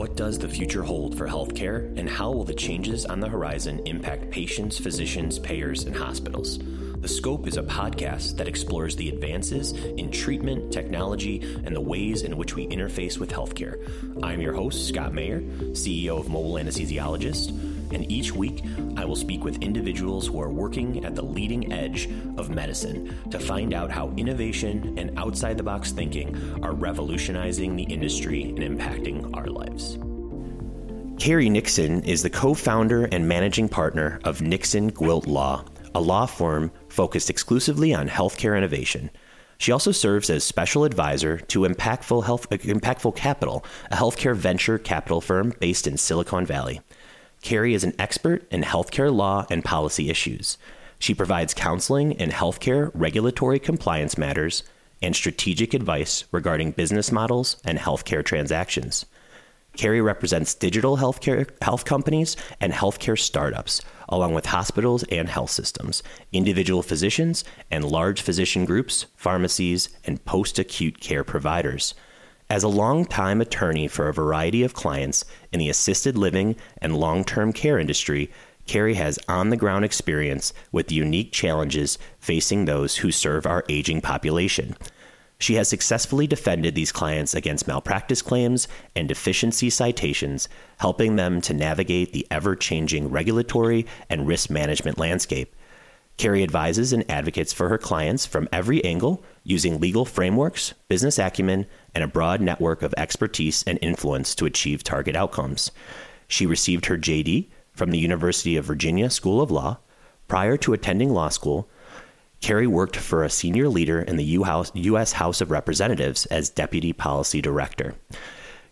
What does the future hold for healthcare, and how will the changes on the horizon impact patients, physicians, payers, and hospitals? The Scope is a podcast that explores the advances in treatment, technology, and the ways in which we interface with healthcare. I'm your host, Scott Mayer, CEO of Mobile Anesthesiologist, and each week I will speak with individuals who are working at the leading edge of medicine to find out how innovation and outside the box thinking are revolutionizing the industry and impacting our lives. Carrie Nixon is the co founder and managing partner of Nixon Gwilt Law, a law firm focused exclusively on healthcare innovation. She also serves as special advisor to Impactful, Health, Impactful Capital, a healthcare venture capital firm based in Silicon Valley. Carrie is an expert in healthcare law and policy issues. She provides counseling in healthcare regulatory compliance matters and strategic advice regarding business models and healthcare transactions. Carrie represents digital healthcare health companies and healthcare startups, along with hospitals and health systems, individual physicians, and large physician groups, pharmacies, and post acute care providers. As a long-time attorney for a variety of clients in the assisted living and long term care industry, Carrie has on the ground experience with the unique challenges facing those who serve our aging population. She has successfully defended these clients against malpractice claims and deficiency citations, helping them to navigate the ever changing regulatory and risk management landscape. Carrie advises and advocates for her clients from every angle using legal frameworks, business acumen, and a broad network of expertise and influence to achieve target outcomes. She received her JD from the University of Virginia School of Law. Prior to attending law school, Carrie worked for a senior leader in the U.S. House of Representatives as Deputy Policy Director.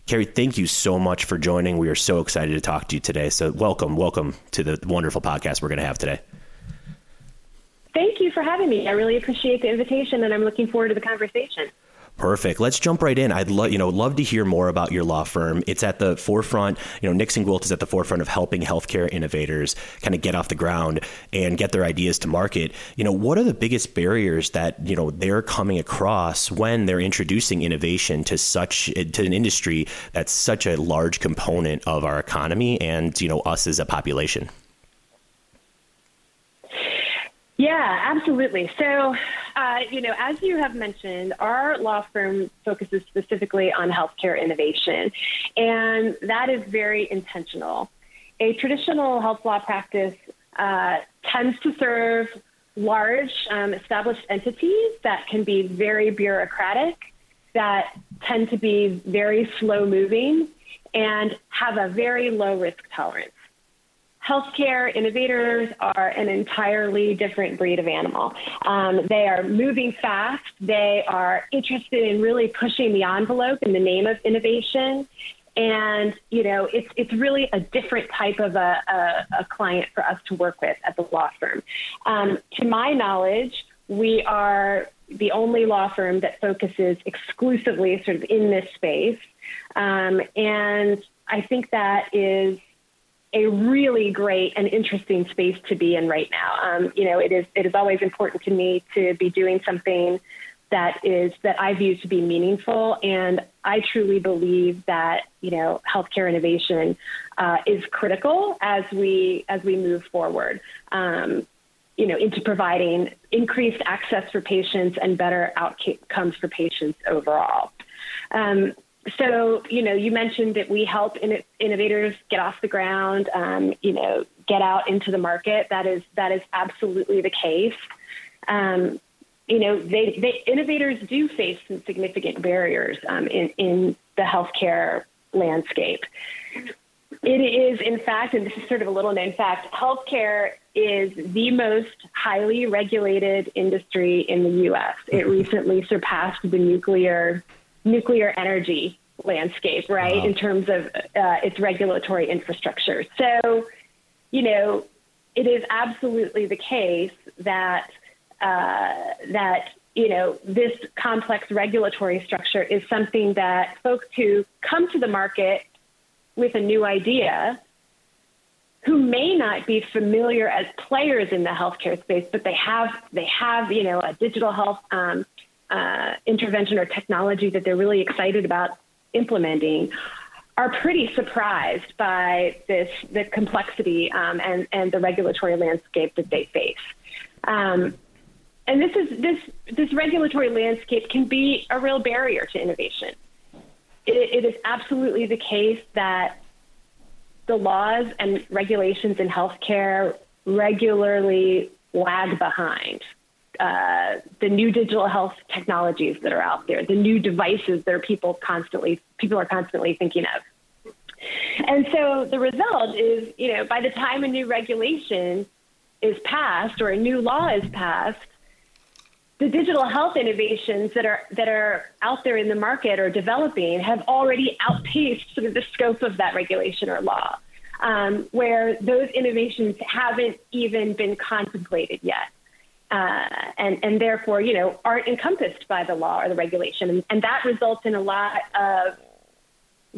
Carrie, thank you so much for joining. We are so excited to talk to you today. So, welcome, welcome to the wonderful podcast we're going to have today. Thank you for having me. I really appreciate the invitation, and I'm looking forward to the conversation. Perfect. Let's jump right in. I'd love, you know, love to hear more about your law firm. It's at the forefront. You know, Nixon Gwilt is at the forefront of helping healthcare innovators kind of get off the ground and get their ideas to market. You know, what are the biggest barriers that you know they're coming across when they're introducing innovation to such to an industry that's such a large component of our economy and you know us as a population? Yeah, absolutely. So, uh, you know, as you have mentioned, our law firm focuses specifically on healthcare innovation, and that is very intentional. A traditional health law practice uh, tends to serve large, um, established entities that can be very bureaucratic, that tend to be very slow moving, and have a very low risk tolerance healthcare innovators are an entirely different breed of animal. Um, they are moving fast. They are interested in really pushing the envelope in the name of innovation. And you know, it's it's really a different type of a, a, a client for us to work with at the law firm. Um, to my knowledge, we are the only law firm that focuses exclusively sort of in this space. Um, and I think that is a really great and interesting space to be in right now. Um, you know, it is it is always important to me to be doing something that is that I view to be meaningful, and I truly believe that you know healthcare innovation uh, is critical as we as we move forward. Um, you know, into providing increased access for patients and better outcomes for patients overall. Um, so, you know, you mentioned that we help in, innovators get off the ground, um, you know, get out into the market. That is that is absolutely the case. Um, you know, they, they, innovators do face some significant barriers um, in, in the healthcare landscape. It is, in fact, and this is sort of a little known fact, healthcare is the most highly regulated industry in the U.S. It recently surpassed the nuclear nuclear energy landscape, right, wow. in terms of uh, its regulatory infrastructure. So, you know, it is absolutely the case that uh, that you know this complex regulatory structure is something that folks who come to the market with a new idea who may not be familiar as players in the healthcare space, but they have they have you know a digital health um, uh, intervention or technology that they're really excited about implementing are pretty surprised by this the complexity um, and and the regulatory landscape that they face. Um, and this is this this regulatory landscape can be a real barrier to innovation. it, it is absolutely the case that the laws and regulations in healthcare regularly lag behind. Uh, the new digital health technologies that are out there, the new devices that are people constantly people are constantly thinking of. And so the result is, you know, by the time a new regulation is passed or a new law is passed, the digital health innovations that are that are out there in the market or developing have already outpaced sort of the scope of that regulation or law, um, where those innovations haven't even been contemplated yet uh, and, and therefore, you know, aren't encompassed by the law or the regulation. And, and that results in a lot of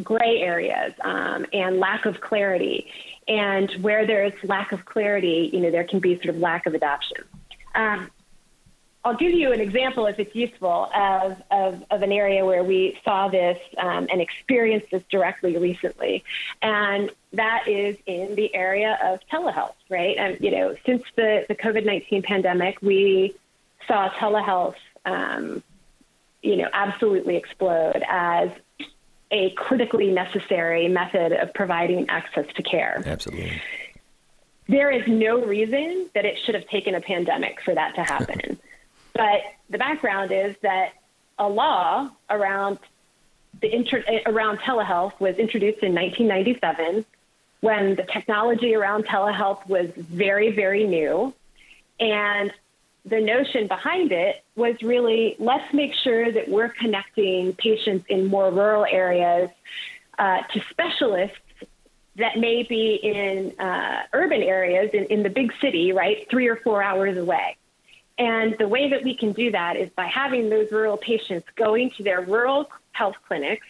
gray areas um, and lack of clarity. And where there's lack of clarity, you know, there can be sort of lack of adoption. Um, I'll give you an example, if it's useful, of, of, of an area where we saw this um, and experienced this directly recently. And that is in the area of telehealth, right? And, you know, since the, the COVID 19 pandemic, we saw telehealth, um, you know, absolutely explode as a critically necessary method of providing access to care. Absolutely. There is no reason that it should have taken a pandemic for that to happen. But the background is that a law around the inter- around telehealth was introduced in 1997 when the technology around telehealth was very, very new. And the notion behind it was really let's make sure that we're connecting patients in more rural areas uh, to specialists that may be in uh, urban areas in, in the big city, right, three or four hours away. And the way that we can do that is by having those rural patients going to their rural health clinics,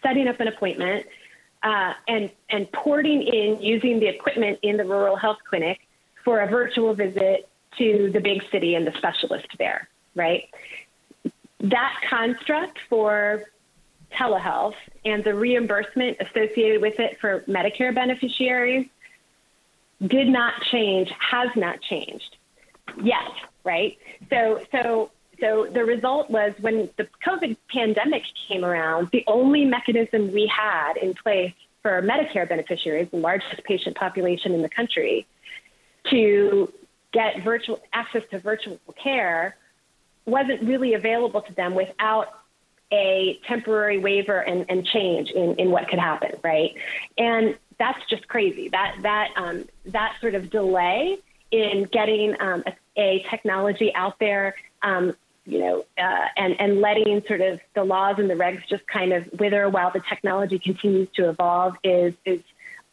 setting up an appointment, uh, and and porting in using the equipment in the rural health clinic for a virtual visit to the big city and the specialist there. Right. That construct for telehealth and the reimbursement associated with it for Medicare beneficiaries did not change, has not changed yet, right? So, so, so the result was when the COVID pandemic came around, the only mechanism we had in place for Medicare beneficiaries, the largest patient population in the country, to get virtual access to virtual care wasn't really available to them without a temporary waiver and, and change in, in what could happen, right? And that's just crazy. That that um, that sort of delay in getting um, a, a, technology out there, um, you know, uh, and, and letting sort of the laws and the regs just kind of wither while the technology continues to evolve is, is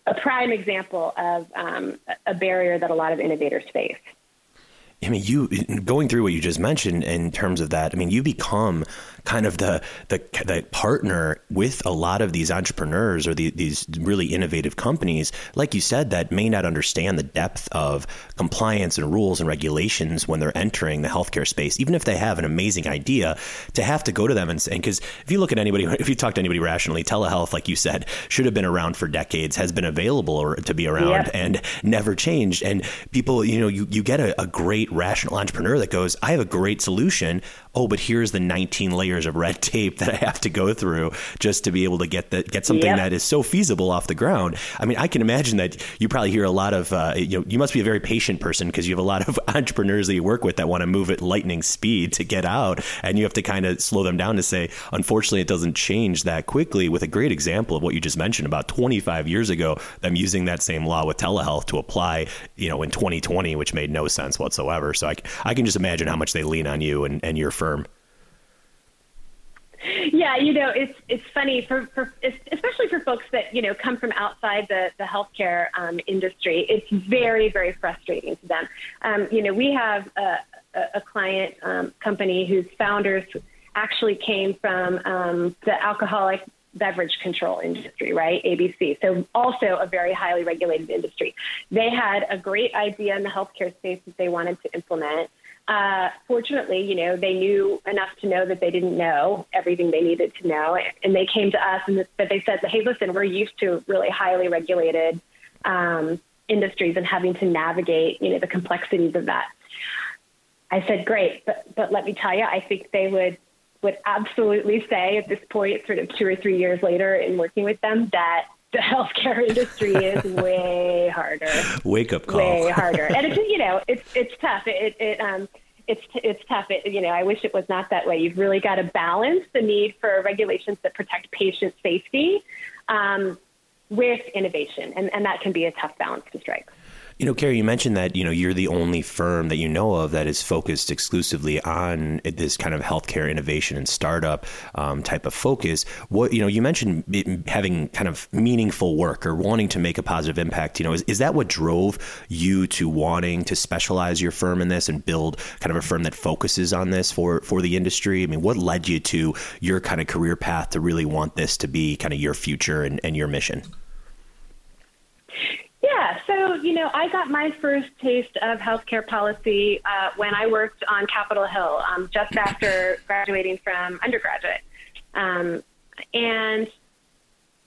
a prime example of um, a barrier that a lot of innovators face. I mean, you going through what you just mentioned in terms of that. I mean, you become kind of the the, the partner with a lot of these entrepreneurs or the, these really innovative companies, like you said, that may not understand the depth of compliance and rules and regulations when they're entering the healthcare space, even if they have an amazing idea, to have to go to them and say, because if you look at anybody, if you talk to anybody rationally, telehealth, like you said, should have been around for decades, has been available or to be around yep. and never changed. And people, you know, you, you get a, a great rational entrepreneur that goes, I have a great solution oh, but here's the 19 layers of red tape that I have to go through just to be able to get the, get something yep. that is so feasible off the ground. I mean, I can imagine that you probably hear a lot of, uh, you know, you must be a very patient person because you have a lot of entrepreneurs that you work with that want to move at lightning speed to get out. And you have to kind of slow them down to say, unfortunately, it doesn't change that quickly with a great example of what you just mentioned about 25 years ago, them using that same law with telehealth to apply, you know, in 2020, which made no sense whatsoever. So I, I can just imagine how much they lean on you and, and your firm firm? Yeah, you know, it's it's funny for, for especially for folks that you know come from outside the the healthcare um, industry. It's very very frustrating to them. Um, you know, we have a, a client um, company whose founders actually came from um, the alcoholic beverage control industry, right? ABC. So also a very highly regulated industry. They had a great idea in the healthcare space that they wanted to implement. Uh, fortunately, you know, they knew enough to know that they didn't know everything they needed to know, and they came to us and but they said, "Hey, listen, we're used to really highly regulated um, industries and having to navigate, you know, the complexities of that." I said, "Great, but but let me tell you, I think they would would absolutely say at this point, sort of two or three years later, in working with them, that." The healthcare industry is way harder. Wake up call. Way harder, and it's you know it's it's tough. It it um it's it's tough. It, you know, I wish it was not that way. You've really got to balance the need for regulations that protect patient safety um, with innovation, and and that can be a tough balance to strike. You know, Carrie, you mentioned that you know you're the only firm that you know of that is focused exclusively on this kind of healthcare innovation and startup um, type of focus. What you know, you mentioned having kind of meaningful work or wanting to make a positive impact. You know, is, is that what drove you to wanting to specialize your firm in this and build kind of a firm that focuses on this for for the industry? I mean, what led you to your kind of career path to really want this to be kind of your future and, and your mission? Yeah, so you know, I got my first taste of healthcare policy uh, when I worked on Capitol Hill um, just after graduating from undergraduate, um, and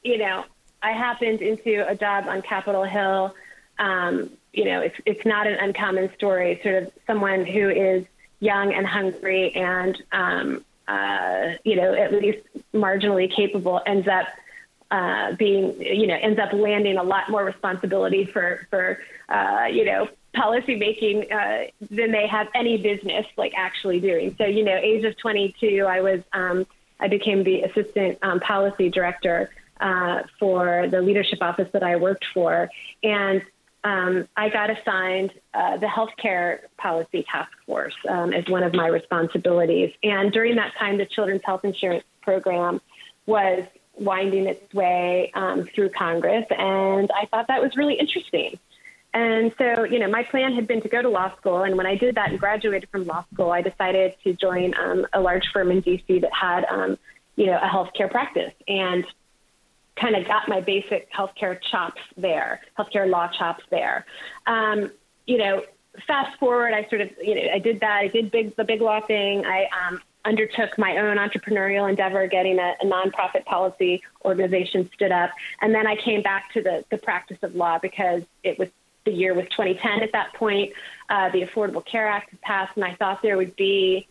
you know, I happened into a job on Capitol Hill. Um, you know, it's it's not an uncommon story. Sort of someone who is young and hungry and um, uh, you know at least marginally capable ends up uh, being, you know, ends up landing a lot more responsibility for, for uh, you know, policy making uh, than they have any business like actually doing. So, you know, age of 22, I was, um, I became the assistant um, policy director uh, for the leadership office that I worked for. And um, I got assigned uh, the healthcare policy task force um, as one of my responsibilities. And during that time, the Children's Health Insurance Program was winding its way um, through Congress, and I thought that was really interesting. And so, you know, my plan had been to go to law school, and when I did that and graduated from law school, I decided to join um, a large firm in DC that had, um, you know, a healthcare practice, and kind of got my basic healthcare chops there, healthcare law chops there. Um, you know, fast forward, I sort of, you know, I did that. I did big the big law thing. I um, undertook my own entrepreneurial endeavor, getting a, a, nonprofit policy organization stood up. And then I came back to the, the practice of law because it was the year was 2010 at that point. Uh, the Affordable Care Act had passed, and I thought there would be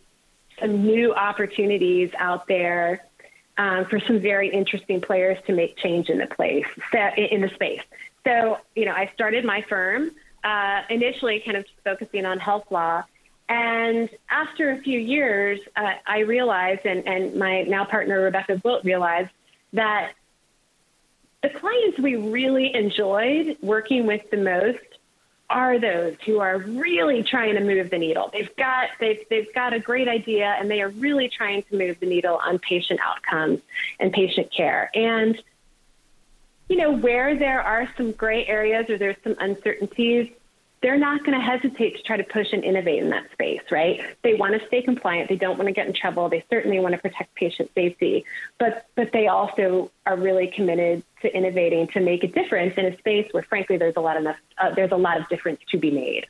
some new opportunities out there um, for some very interesting players to make change in the place, in the space. So, you know, I started my firm uh, initially kind of focusing on health law and after a few years, uh, I realized, and, and my now partner Rebecca Gwilt realized, that the clients we really enjoyed working with the most are those who are really trying to move the needle. They've got they've they've got a great idea and they are really trying to move the needle on patient outcomes and patient care. And you know, where there are some gray areas or there's some uncertainties, they're not going to hesitate to try to push and innovate in that space, right? They want to stay compliant. They don't want to get in trouble. They certainly want to protect patient safety, but but they also are really committed to innovating to make a difference in a space where, frankly, there's a lot enough uh, there's a lot of difference to be made.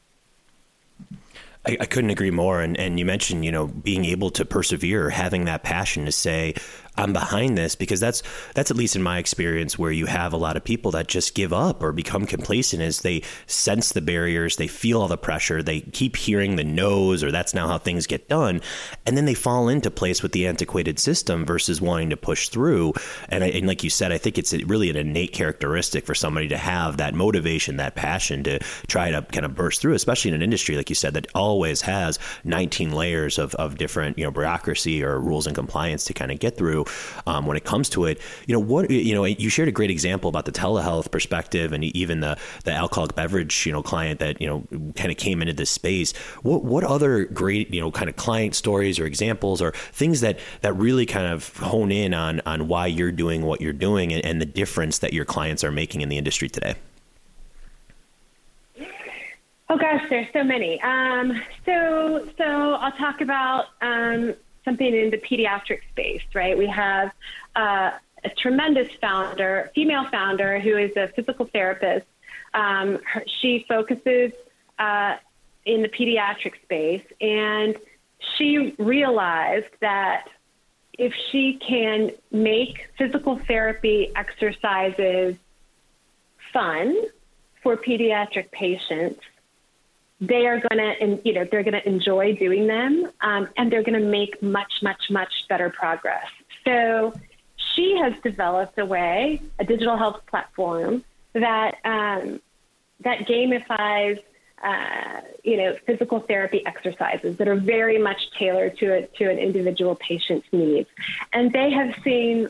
I, I, couldn't agree more. And, and you mentioned, you know, being able to persevere, having that passion to say, I'm behind this because that's that's at least in my experience where you have a lot of people that just give up or become complacent as they sense the barriers, they feel all the pressure, they keep hearing the no's or that's now how things get done, and then they fall into place with the antiquated system versus wanting to push through. And, I, and like you said, I think it's really an innate characteristic for somebody to have that motivation, that passion to try to kind of burst through, especially in an industry like you said that always has 19 layers of, of different you know bureaucracy or rules and compliance to kind of get through um, when it comes to it. You know what? You know, you shared a great example about the telehealth perspective and even the the alcoholic beverage you know client that you know kind of came into this space. What what other great you know kind of client stories or examples or things that that really kind of hone in on on why you're doing what you're doing and, and the difference that your clients are making in the industry today? Oh gosh, there's so many. Um, so so I'll talk about um, something in the pediatric space, right? We have uh, a tremendous founder, female founder, who is a physical therapist. Um, her, she focuses uh, in the pediatric space, and she realized that if she can make physical therapy exercises fun for pediatric patients, they are going to, you know, they're going to enjoy doing them, um, and they're going to make much, much, much better progress. So she has developed a way, a digital health platform that um, that gamifies, uh, you know, physical therapy exercises that are very much tailored to a, to an individual patient's needs, and they have seen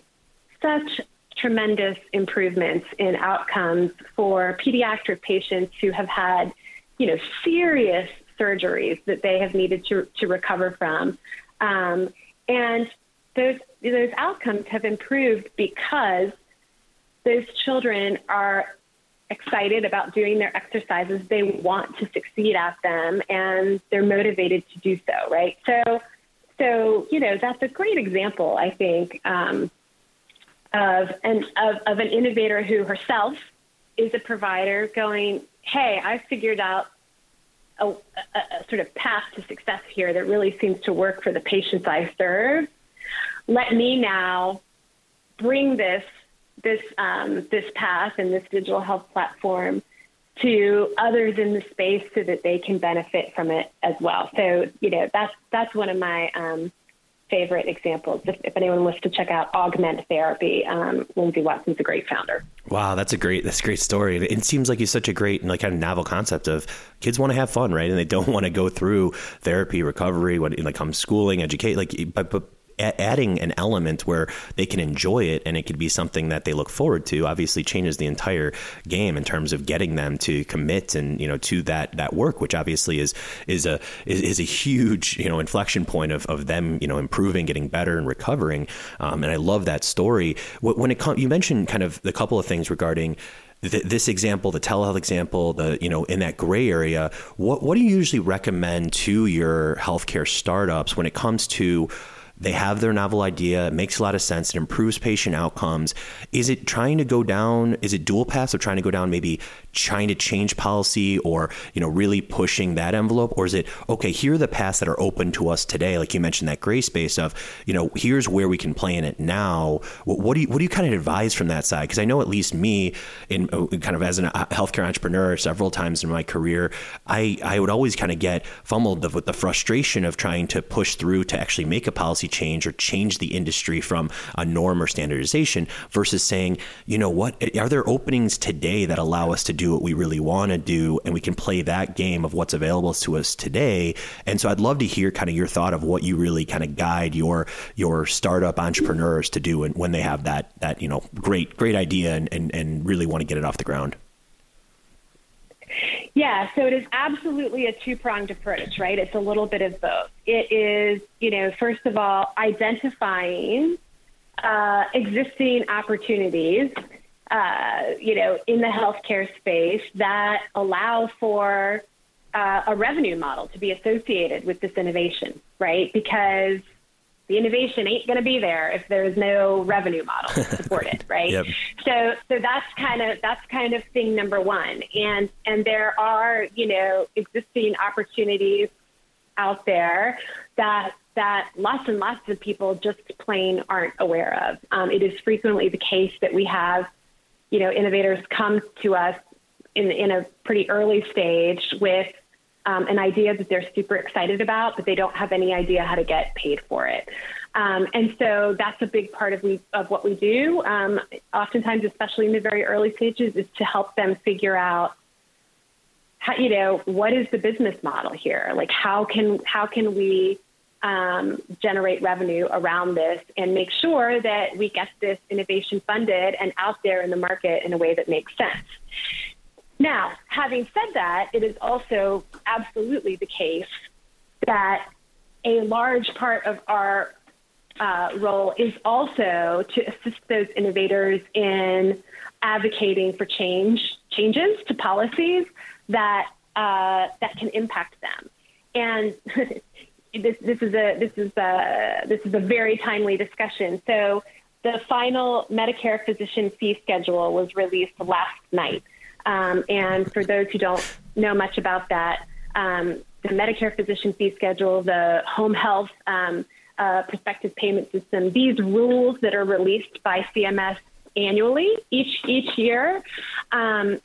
such tremendous improvements in outcomes for pediatric patients who have had you know, serious surgeries that they have needed to, to recover from. Um, and those, those outcomes have improved because those children are excited about doing their exercises. They want to succeed at them and they're motivated to do so, right? So, so you know, that's a great example, I think, um, of, an, of, of an innovator who herself is a provider going, hey, I figured out a, a, a, sort of path to success here that really seems to work for the patients I serve. Let me now bring this this um, this path and this digital health platform to others in the space so that they can benefit from it as well. So you know that's that's one of my um, favorite examples. If, if, anyone wants to check out Augment Therapy, um, Lindsay Watson's a great founder. Wow, that's a great that's a great story. It seems like it's such a great and like kind of novel concept of kids want to have fun, right? And they don't want to go through therapy, recovery, when like come schooling, educate, like but but adding an element where they can enjoy it and it could be something that they look forward to obviously changes the entire game in terms of getting them to commit and you know to that that work which obviously is is a is, is a huge you know inflection point of, of them you know improving getting better and recovering. Um, and I love that story. When it comes you mentioned kind of the couple of things regarding this example, the telehealth example, the you know in that gray area, what what do you usually recommend to your healthcare startups when it comes to they have their novel idea. It makes a lot of sense. It improves patient outcomes. Is it trying to go down? Is it dual paths of trying to go down maybe trying to change policy or you know really pushing that envelope or is it okay here are the paths that are open to us today like you mentioned that gray space of you know here's where we can play in it now what, what do you what do you kind of advise from that side because I know at least me in uh, kind of as a healthcare entrepreneur several times in my career I I would always kind of get fumbled with the frustration of trying to push through to actually make a policy change or change the industry from a norm or standardization versus saying you know what eh, are there openings today that allow us to do what we really want to do and we can play that game of what's available to us today? And so i'd love to hear kind of your thought of what you really kind of guide your your startup entrepreneurs to do and when they have that that you know great great idea and and, and really want to get it off the ground yeah, so it is absolutely a two pronged approach, right? It's a little bit of both. It is, you know, first of all, identifying uh, existing opportunities uh, you know, in the healthcare space that allow for uh, a revenue model to be associated with this innovation, right? Because the innovation ain't going to be there if there's no revenue model to support it, right? Yep. So, so that's kind of that's kind of thing number one, and and there are you know existing opportunities out there that that lots and lots of people just plain aren't aware of. Um, it is frequently the case that we have you know, innovators come to us in, in a pretty early stage with um, an idea that they're super excited about, but they don't have any idea how to get paid for it. Um, and so that's a big part of, we, of what we do. Um, oftentimes, especially in the very early stages, is to help them figure out how, you know, what is the business model here? Like, how can how can we um, generate revenue around this and make sure that we get this innovation funded and out there in the market in a way that makes sense. Now, having said that, it is also absolutely the case that a large part of our uh, role is also to assist those innovators in advocating for change changes to policies that uh, that can impact them. And this, this is a this is a this is a very timely discussion. So the final Medicare physician fee schedule was released last night, um, and for those who don't know much about that, um, the Medicare physician fee schedule, the home health um, uh, prospective payment system, these rules that are released by CMS annually each each year um,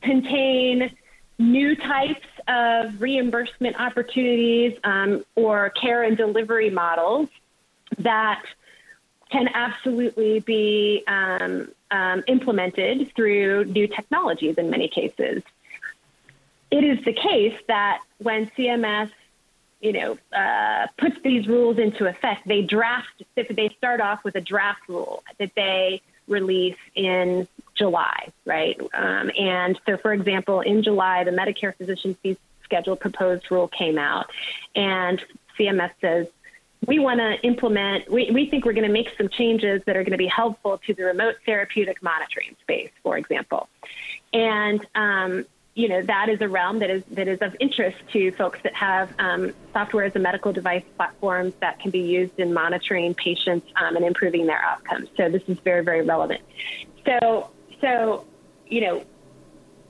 contain new types of reimbursement opportunities um, or care and delivery models that can absolutely be um, um, implemented through new technologies in many cases. It is the case that when CMS you know, uh, puts these rules into effect, they draft, they start off with a draft rule that they release in July, right? Um, and so, for example, in July, the Medicare physician fee schedule proposed rule came out, and CMS says, we want to implement, we, we think we're going to make some changes that are going to be helpful to the remote therapeutic monitoring space, for example. And um, you know that is a realm that is that is of interest to folks that have um, software as a medical device platforms that can be used in monitoring patients um, and improving their outcomes. So this is very very relevant. So so you know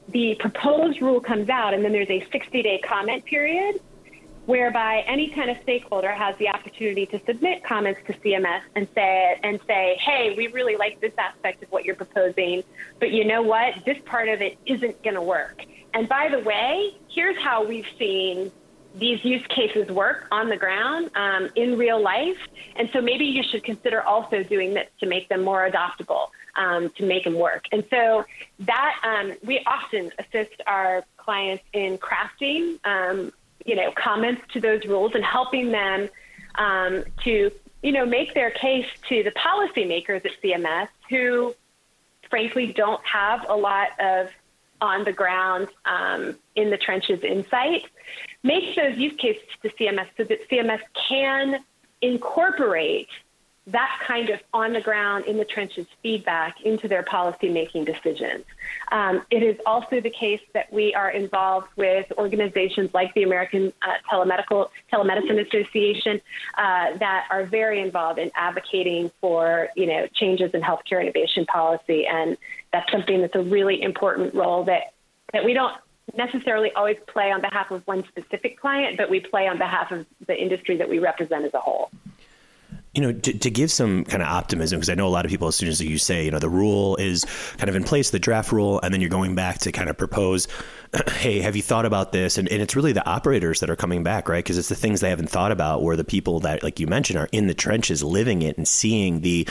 the proposed rule comes out, and then there's a 60 day comment period whereby any kind of stakeholder has the opportunity to submit comments to CMS and say and say, "Hey, we really like this aspect of what you're proposing, but you know what? This part of it isn't going to work." And by the way, here's how we've seen these use cases work on the ground um, in real life. And so maybe you should consider also doing this to make them more adoptable, um, to make them work. And so that um, we often assist our clients in crafting um, you know, comments to those rules and helping them um, to, you know, make their case to the policymakers at CMS who, frankly, don't have a lot of on the ground um, in the trenches insight. Make those use cases to CMS so that CMS can incorporate that kind of on the ground, in the trenches feedback into their policy making decisions. Um, it is also the case that we are involved with organizations like the American uh, Telemedical Telemedicine Association uh, that are very involved in advocating for you know changes in healthcare innovation policy, and that's something that's a really important role that that we don't necessarily always play on behalf of one specific client, but we play on behalf of the industry that we represent as a whole you know, to, to, give some kind of optimism, because I know a lot of people, as soon as you say, you know, the rule is kind of in place, the draft rule, and then you're going back to kind of propose, hey, have you thought about this? And, and it's really the operators that are coming back, right? Because it's the things they haven't thought about, where the people that, like you mentioned, are in the trenches living it and seeing the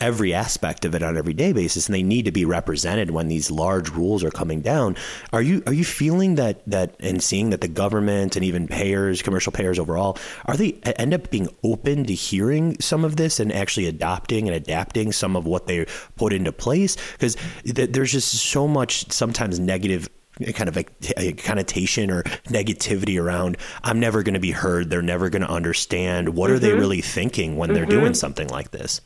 every aspect of it on an everyday basis, and they need to be represented when these large rules are coming down. Are you are you feeling that that and seeing that the government and even payers, commercial payers overall, are they end up being open to hearing some of this and actually adopting and adapting some of what they put into place? Because th- there's just so much sometimes negative kind of a, a, connotation or negativity around I'm never going to be heard. They're never going to understand. What mm-hmm. are they mm-hmm. really thinking when mm-hmm. they're doing something like this?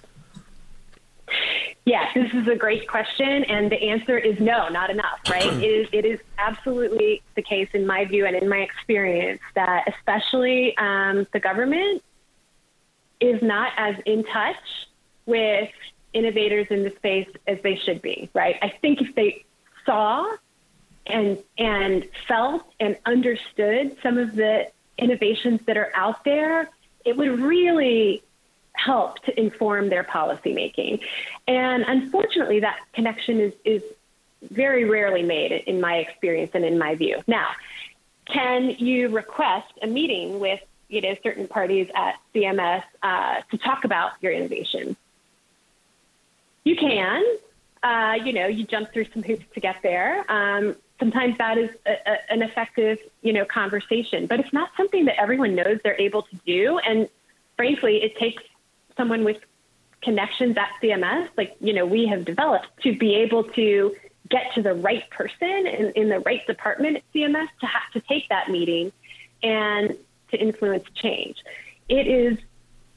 Yes, this is a great question, and the answer is no, not enough, right? it, is, it is absolutely the case, in my view and in my experience, that especially um, the government is not as in touch with innovators in the space as they should be, right? I think if they saw and and felt and understood some of the innovations that are out there, it would really help to inform their policymaking. And unfortunately, that connection is, is very rarely made in my experience and in my view. Now, can you request a meeting with you know certain parties at CMS uh, to talk about your innovation? You can. Uh, you know, you jump through some hoops to get there. Um, sometimes that is a, a, an effective, you know, conversation, but it's not something that everyone knows they're able to do. And frankly, it takes someone with connections at CMS, like, you know, we have developed to be able to get to the right person in, in the right department at CMS to have to take that meeting and to influence change. It is,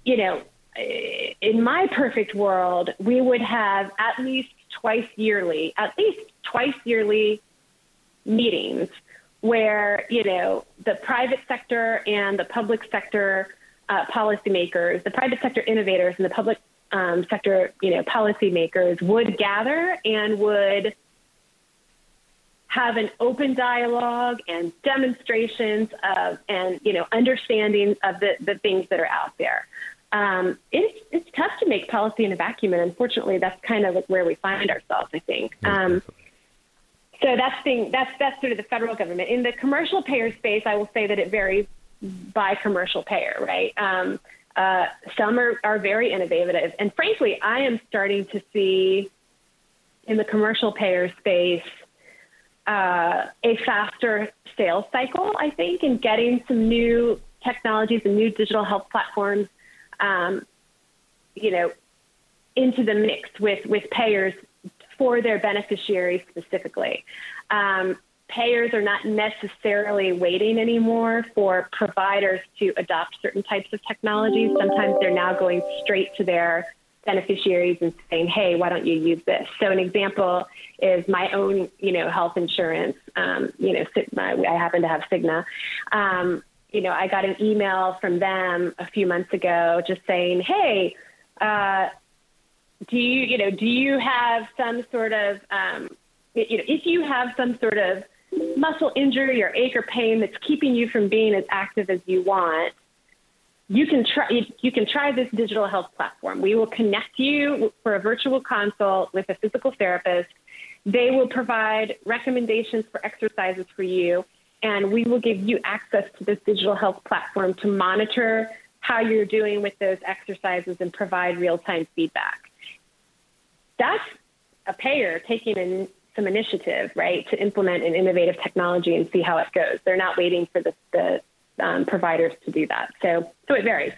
you know, eh, in my perfect world, we would have at least twice yearly, at least twice yearly meetings where, you know, the private sector and the public sector uh, policymakers, the private sector innovators, and the public um, sector, you know, policymakers would gather and would have an open dialogue and demonstrations of and you know understanding of the, the things that are out there. Um, it's it's tough to make policy in a vacuum, and unfortunately, that's kind of like where we find ourselves. I think. Um, so that's that's that's sort of the federal government. In the commercial payer space, I will say that it varies by commercial payer, right? Um, uh, some are, are very innovative, and frankly, I am starting to see in the commercial payer space uh, a faster sales cycle, I think, in getting some new technologies and new digital health platforms, um, you know, into the mix with, with payers for their beneficiaries specifically. Um, payers are not necessarily waiting anymore for providers to adopt certain types of technologies. Sometimes they're now going straight to their beneficiaries and saying, "Hey, why don't you use this?" So an example is my own, you know, health insurance. Um, you know, I happen to have Cigna. Um, you know, I got an email from them a few months ago just saying, "Hey, uh, do you, you know, do you have some sort of, um, you know, if you have some sort of muscle injury or ache or pain that's keeping you from being as active as you want." you can try you can try this digital health platform. We will connect you for a virtual consult with a physical therapist. They will provide recommendations for exercises for you, and we will give you access to this digital health platform to monitor how you're doing with those exercises and provide real-time feedback. That's a payer taking in some initiative, right, to implement an innovative technology and see how it goes. They're not waiting for the, the um, providers to do that. So, so it varies.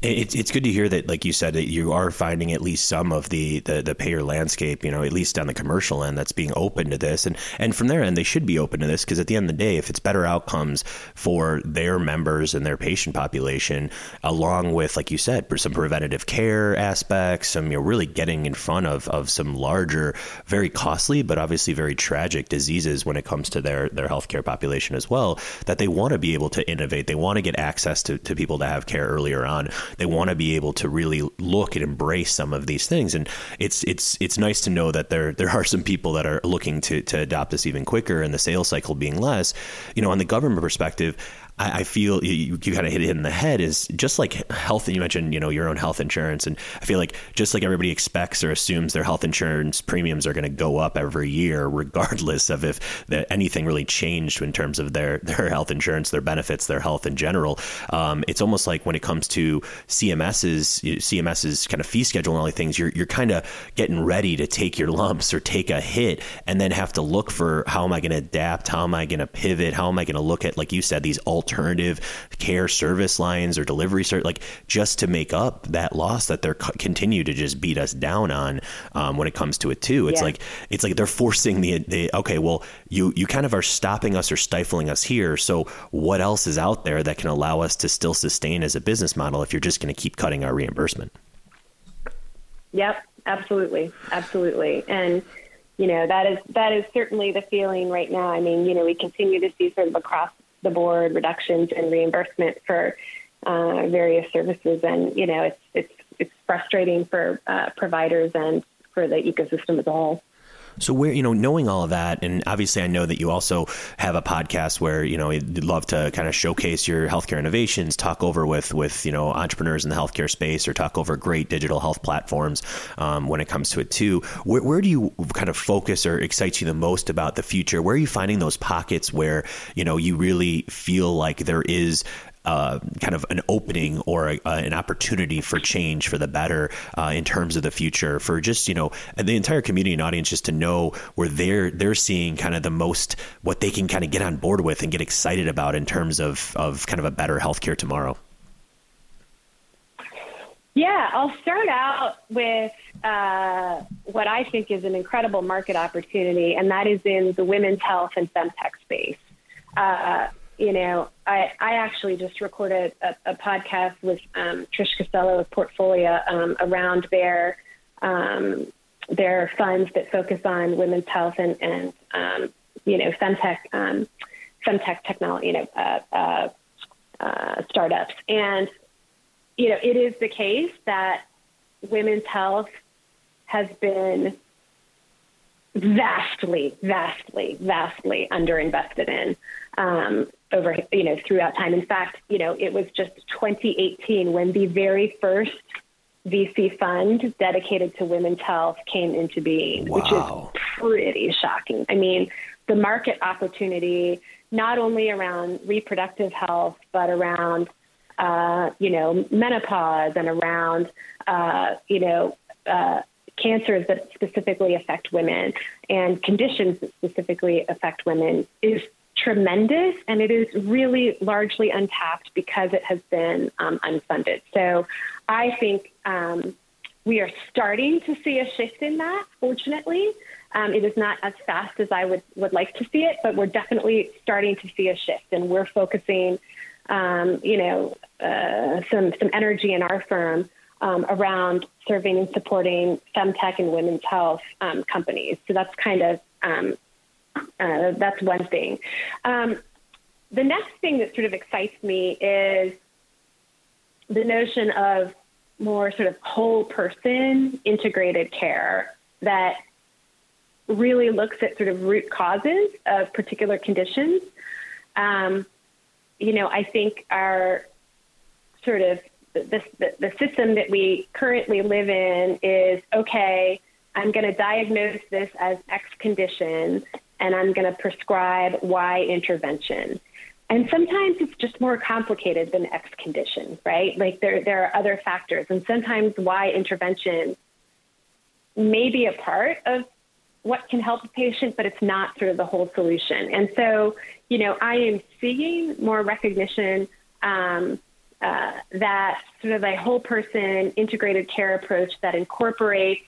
It's it's good to hear that, like you said, that you are finding at least some of the, the, the payer landscape, you know, at least on the commercial end, that's being open to this, and and from their end, they should be open to this because at the end of the day, if it's better outcomes for their members and their patient population, along with, like you said, some preventative care aspects, some you know, really getting in front of of some larger, very costly, but obviously very tragic diseases when it comes to their their healthcare population as well, that they want to be able to innovate, they want to get access to, to people to have care earlier on they want to be able to really look and embrace some of these things. And it's it's it's nice to know that there there are some people that are looking to to adopt this even quicker and the sales cycle being less. You know, on the government perspective, I, I feel you, you kind of hit it in the head is just like health. You mentioned, you know, your own health insurance. And I feel like just like everybody expects or assumes their health insurance premiums are going to go up every year, regardless of if the, anything really changed in terms of their, their health insurance, their benefits, their health in general. Um, it's almost like when it comes to CMS's, CMS's kind of fee schedule and all these things, you're, you're kind of getting ready to take your lumps or take a hit and then have to look for how am I going to adapt? How am I going to pivot? How am I going to look at, like you said, these alt alternative care service lines or delivery service, like just to make up that loss that they're continue to just beat us down on um, when it comes to it too. It's yeah. like it's like they're forcing the, the okay, well you you kind of are stopping us or stifling us here. So what else is out there that can allow us to still sustain as a business model if you're just going to keep cutting our reimbursement? Yep, absolutely, absolutely, and you know that is that is certainly the feeling right now. I mean, you know, we continue to see sort of across the board reductions in reimbursement for uh, various services, and you know it's it's it's frustrating for uh, providers and for the ecosystem as a whole. So where you know knowing all of that, and obviously I know that you also have a podcast where you know you'd love to kind of showcase your healthcare innovations, talk over with with you know entrepreneurs in the healthcare space, or talk over great digital health platforms um, when it comes to it too. Where, where do you kind of focus or excites you the most about the future? Where are you finding those pockets where you know you really feel like there is uh, kind of an opening or a, uh, an opportunity for change for the better uh, in terms of the future for just you know the entire community and audience just to know where they're they're seeing kind of the most what they can kind of get on board with and get excited about in terms of of kind of a better healthcare tomorrow. Yeah, I'll start out with uh, what I think is an incredible market opportunity, and that is in the women's health and femtech space. Uh, you know, I, I actually just recorded a, a podcast with um, Trish Costello of Portfolia um, around their um, their funds that focus on women's health and, and um, you know, femtech, um, femtech technology, you know, uh, uh, uh, startups. And, you know, it is the case that women's health has been vastly, vastly, vastly underinvested in um, over you know throughout time. In fact, you know it was just 2018 when the very first VC fund dedicated to women's health came into being, wow. which is pretty shocking. I mean, the market opportunity not only around reproductive health, but around uh, you know menopause and around uh, you know uh, cancers that specifically affect women and conditions that specifically affect women is tremendous and it is really largely untapped because it has been um, unfunded. So I think um, we are starting to see a shift in that, fortunately. Um, it is not as fast as I would, would like to see it, but we're definitely starting to see a shift and we're focusing, um, you know, uh, some, some energy in our firm um, around serving and supporting femtech and women's health um, companies. So that's kind of um, uh, that's one thing. Um, the next thing that sort of excites me is the notion of more sort of whole person integrated care that really looks at sort of root causes of particular conditions. Um, you know, I think our sort of the, the, the system that we currently live in is okay, I'm going to diagnose this as X condition and I'm going to prescribe Y intervention. And sometimes it's just more complicated than X condition, right? Like there, there are other factors. And sometimes Y intervention may be a part of what can help a patient, but it's not sort of the whole solution. And so, you know, I am seeing more recognition um, uh, that sort of a whole person integrated care approach that incorporates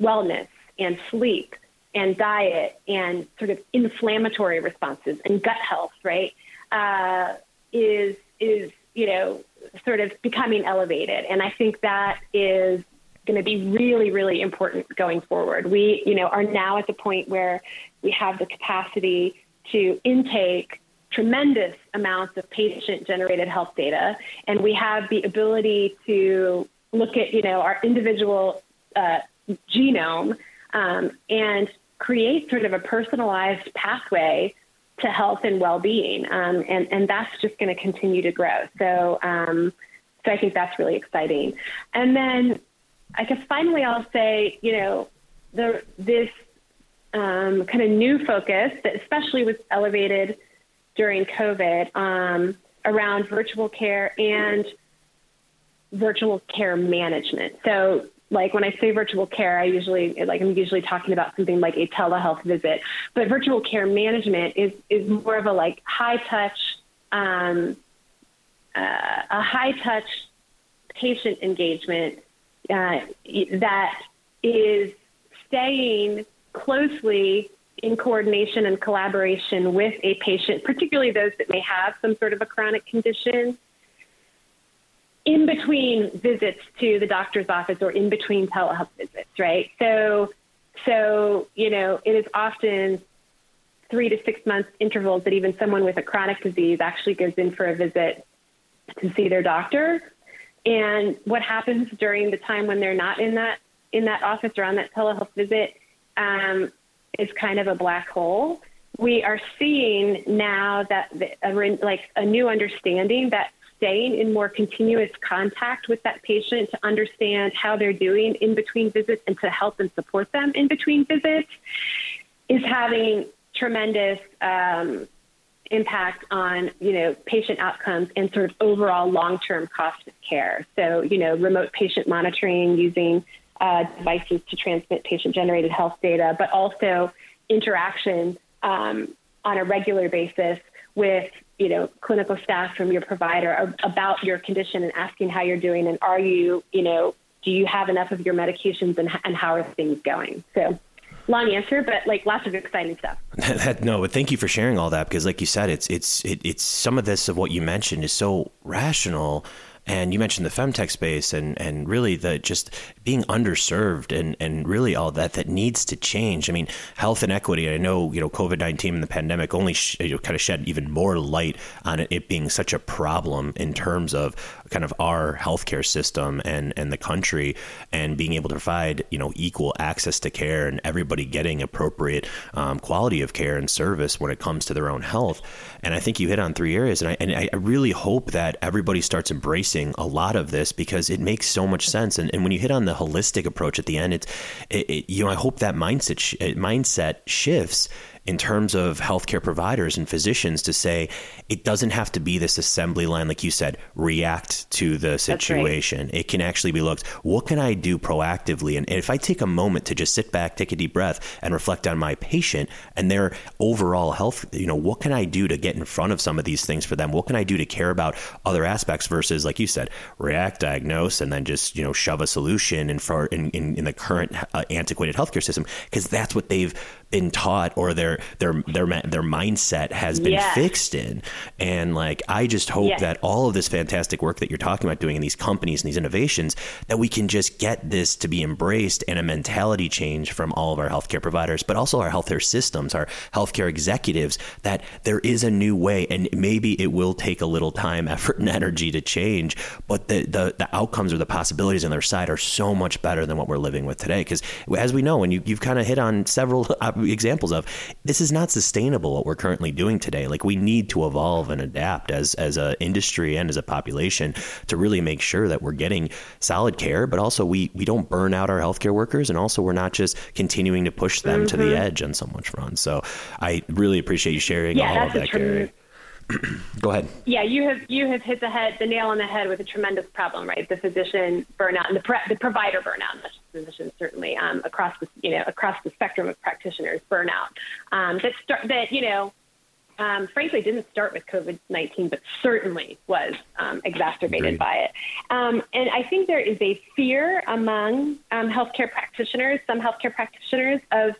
wellness and sleep and diet and sort of inflammatory responses and gut health, right, uh, is is you know sort of becoming elevated, and I think that is going to be really really important going forward. We you know are now at the point where we have the capacity to intake tremendous amounts of patient generated health data and we have the ability to look at you know our individual uh, genome um, and create sort of a personalized pathway to health and well-being, um, and and that's just going to continue to grow. So um, so I think that's really exciting. And then I guess finally I'll say you know the this um, kind of new focus that especially was elevated during COVID um, around virtual care and virtual care management. So like when I say virtual care, I usually like I'm usually talking about something like a telehealth visit. But virtual care management is is more of a like high touch, um, uh, a high touch patient engagement uh, that is staying closely in coordination and collaboration with a patient, particularly those that may have some sort of a chronic condition in between visits to the doctor's office or in between telehealth visits, right? So, so you know, it is often three to six months intervals that even someone with a chronic disease actually goes in for a visit to see their doctor. And what happens during the time when they're not in that in that office or on that telehealth visit um, is kind of a black hole. We are seeing now that the, a, like a new understanding that staying in more continuous contact with that patient to understand how they're doing in between visits and to help and support them in between visits is having tremendous um, impact on you know patient outcomes and sort of overall long-term cost of care. So you know remote patient monitoring using uh, devices to transmit patient-generated health data, but also interaction um, on a regular basis with you know, clinical staff from your provider about your condition and asking how you're doing and are you, you know, do you have enough of your medications and, and how are things going? So long answer, but like lots of exciting stuff. no, but thank you for sharing all that because, like you said, it's it's it, it's some of this of what you mentioned is so rational And you mentioned the femtech space and, and really the just being underserved and, and really all that that needs to change. I mean, health inequity. I know you know COVID nineteen and the pandemic only sh- you know, kind of shed even more light on it, it being such a problem in terms of kind of our healthcare system and and the country and being able to provide you know equal access to care and everybody getting appropriate um, quality of care and service when it comes to their own health. And I think you hit on three areas, and I and I really hope that everybody starts embracing a lot of this because it makes so much sense. And, and when you hit on the holistic approach at the end, it's it, it, you know I hope that mindset sh- mindset shifts in terms of healthcare providers and physicians to say it doesn't have to be this assembly line, like you said, react to the situation. Right. It can actually be looked, what can I do proactively? And if I take a moment to just sit back, take a deep breath, and reflect on my patient and their overall health, you know, what can I do to get in front of some of these things for them? What can I do to care about other aspects versus, like you said, react, diagnose, and then just, you know, shove a solution in, for, in, in, in the current uh, antiquated healthcare system? Because that's what they've been taught or their their their their mindset has been yes. fixed in and like I just hope yes. that all of this fantastic work that you're talking about doing in these companies and these innovations that we can just get this to be embraced and a mentality change from all of our healthcare providers but also our healthcare systems our healthcare executives that there is a new way and maybe it will take a little time effort and energy to change but the the, the outcomes or the possibilities on their side are so much better than what we're living with today because as we know and you, you've kind of hit on several examples of this is not sustainable what we're currently doing today. Like we need to evolve and adapt as as an industry and as a population to really make sure that we're getting solid care, but also we we don't burn out our healthcare workers, and also we're not just continuing to push them mm-hmm. to the mm-hmm. edge on so much front. So I really appreciate you sharing yeah, all of that, Carrie. Go ahead. Yeah, you have you have hit the head the nail on the head with a tremendous problem, right? The physician burnout and the, the provider burnout, physicians, certainly um, across the you know across the spectrum of practitioners burnout um, that start that you know um, frankly didn't start with COVID nineteen, but certainly was um, exacerbated Agreed. by it. Um, and I think there is a fear among um, healthcare practitioners, some healthcare practitioners, of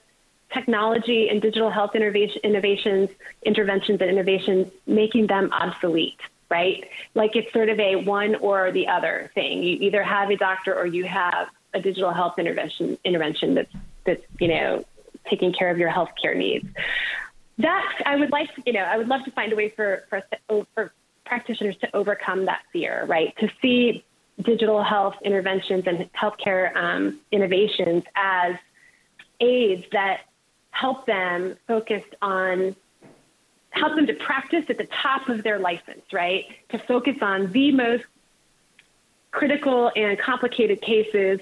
technology and digital health innovation, innovations, interventions and innovations, making them obsolete, right? Like it's sort of a one or the other thing. You either have a doctor or you have a digital health intervention intervention that's that's you know taking care of your healthcare needs. That I would like you know, I would love to find a way for for, for practitioners to overcome that fear, right? To see digital health interventions and healthcare um, innovations as aids that help them focus on help them to practice at the top of their license, right? To focus on the most critical and complicated cases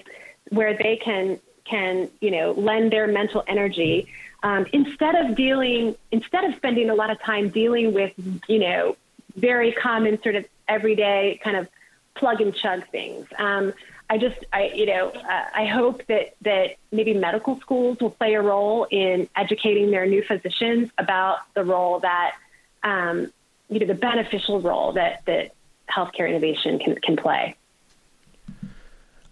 where they can can you know lend their mental energy um, instead of dealing instead of spending a lot of time dealing with you know very common sort of everyday kind of plug and chug things. Um, I just, I, you know, uh, I hope that that maybe medical schools will play a role in educating their new physicians about the role that, um, you know, the beneficial role that that healthcare innovation can can play.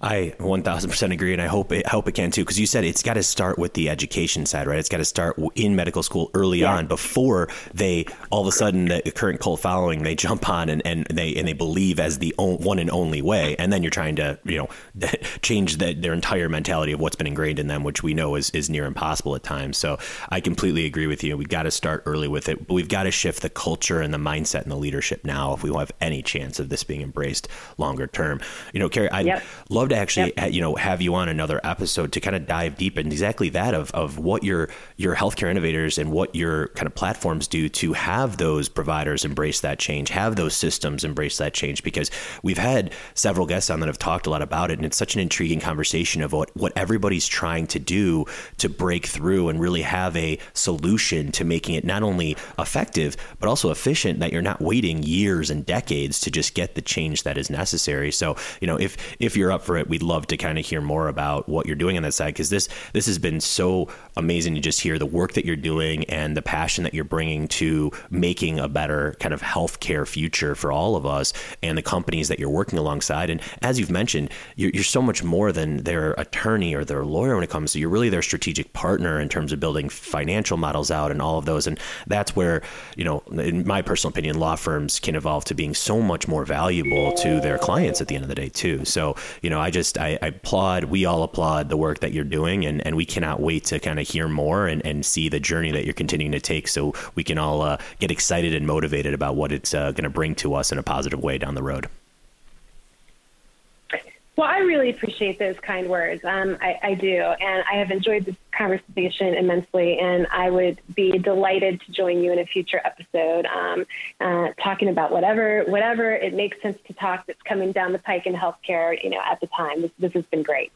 I 1000% agree. And I hope it, hope it can too. Cause you said it's got to start with the education side, right? It's got to start in medical school early yeah. on before they all of a sudden the current cult following, they jump on and, and they, and they believe as the one and only way. And then you're trying to, you know, change the, their entire mentality of what's been ingrained in them, which we know is, is near impossible at times. So I completely agree with you. We've got to start early with it, but we've got to shift the culture and the mindset and the leadership now if we have any chance of this being embraced longer term. You know, Carrie, I'd yep. love to actually, yep. you know, have you on another episode to kind of dive deep in exactly that of, of what your your healthcare innovators and what your kind of platforms do to have those providers embrace that change, have those systems embrace that change. Because we've had several guests on that have talked a lot about it, and it's such an intriguing conversation of what what everybody's trying to do to break through and really have a solution to making it not only effective but also efficient. That you're not waiting years and decades to just get the change that is necessary. So, you know, if if you're up for more, we'd love to kind of hear more about what you're doing on that side because this this has been so amazing to just hear the work that you're doing and the passion that you're bringing to making a better kind of healthcare future for all of us and the companies that you're working alongside. And as you've mentioned, you're, you're so much more than their attorney or their lawyer when it comes to you're really their strategic partner in terms of building financial models out and all of those. And that's where, you know, in my personal opinion, law firms can evolve to being so much more valuable to their clients at the end of the day too. So, you know, I just I, I applaud, we all applaud the work that you're doing and, and we cannot wait to kind of hear more and, and see the journey that you're continuing to take so we can all uh, get excited and motivated about what it's uh, going to bring to us in a positive way down the road. Well, I really appreciate those kind words. Um, I, I, do. And I have enjoyed this conversation immensely. And I would be delighted to join you in a future episode um, uh, talking about whatever whatever it makes sense to talk that's coming down the pike in healthcare, you know, at the time. This, this has been great.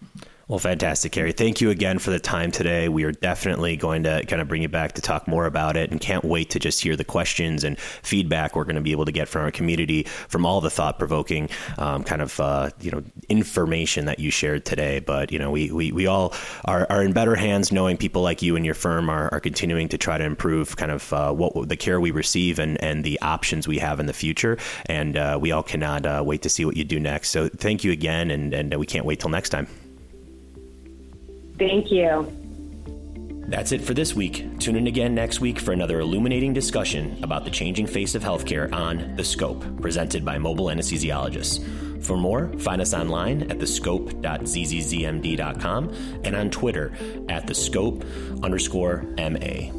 Well, fantastic, Carrie. Thank you again for the time today. We are definitely going to kind of bring you back to talk more about it and can't wait to just hear the questions and feedback we're going to be able to get from our community from all the thought provoking um, kind of, uh, you know, information that you shared today. But, you know, we, we, we all are, are in better hands knowing people like you and your firm are, are continuing to try to improve kind of uh, what the care we receive and, and the options we have in the future. And uh, we all cannot uh, wait to see what you do next. So thank you again. And, and we can't wait till next time. Thank you. That's it for this week. Tune in again next week for another illuminating discussion about the changing face of healthcare on The Scope, presented by mobile anesthesiologists. For more, find us online at thescope.zzzmd.com and on Twitter at thescope underscore MA.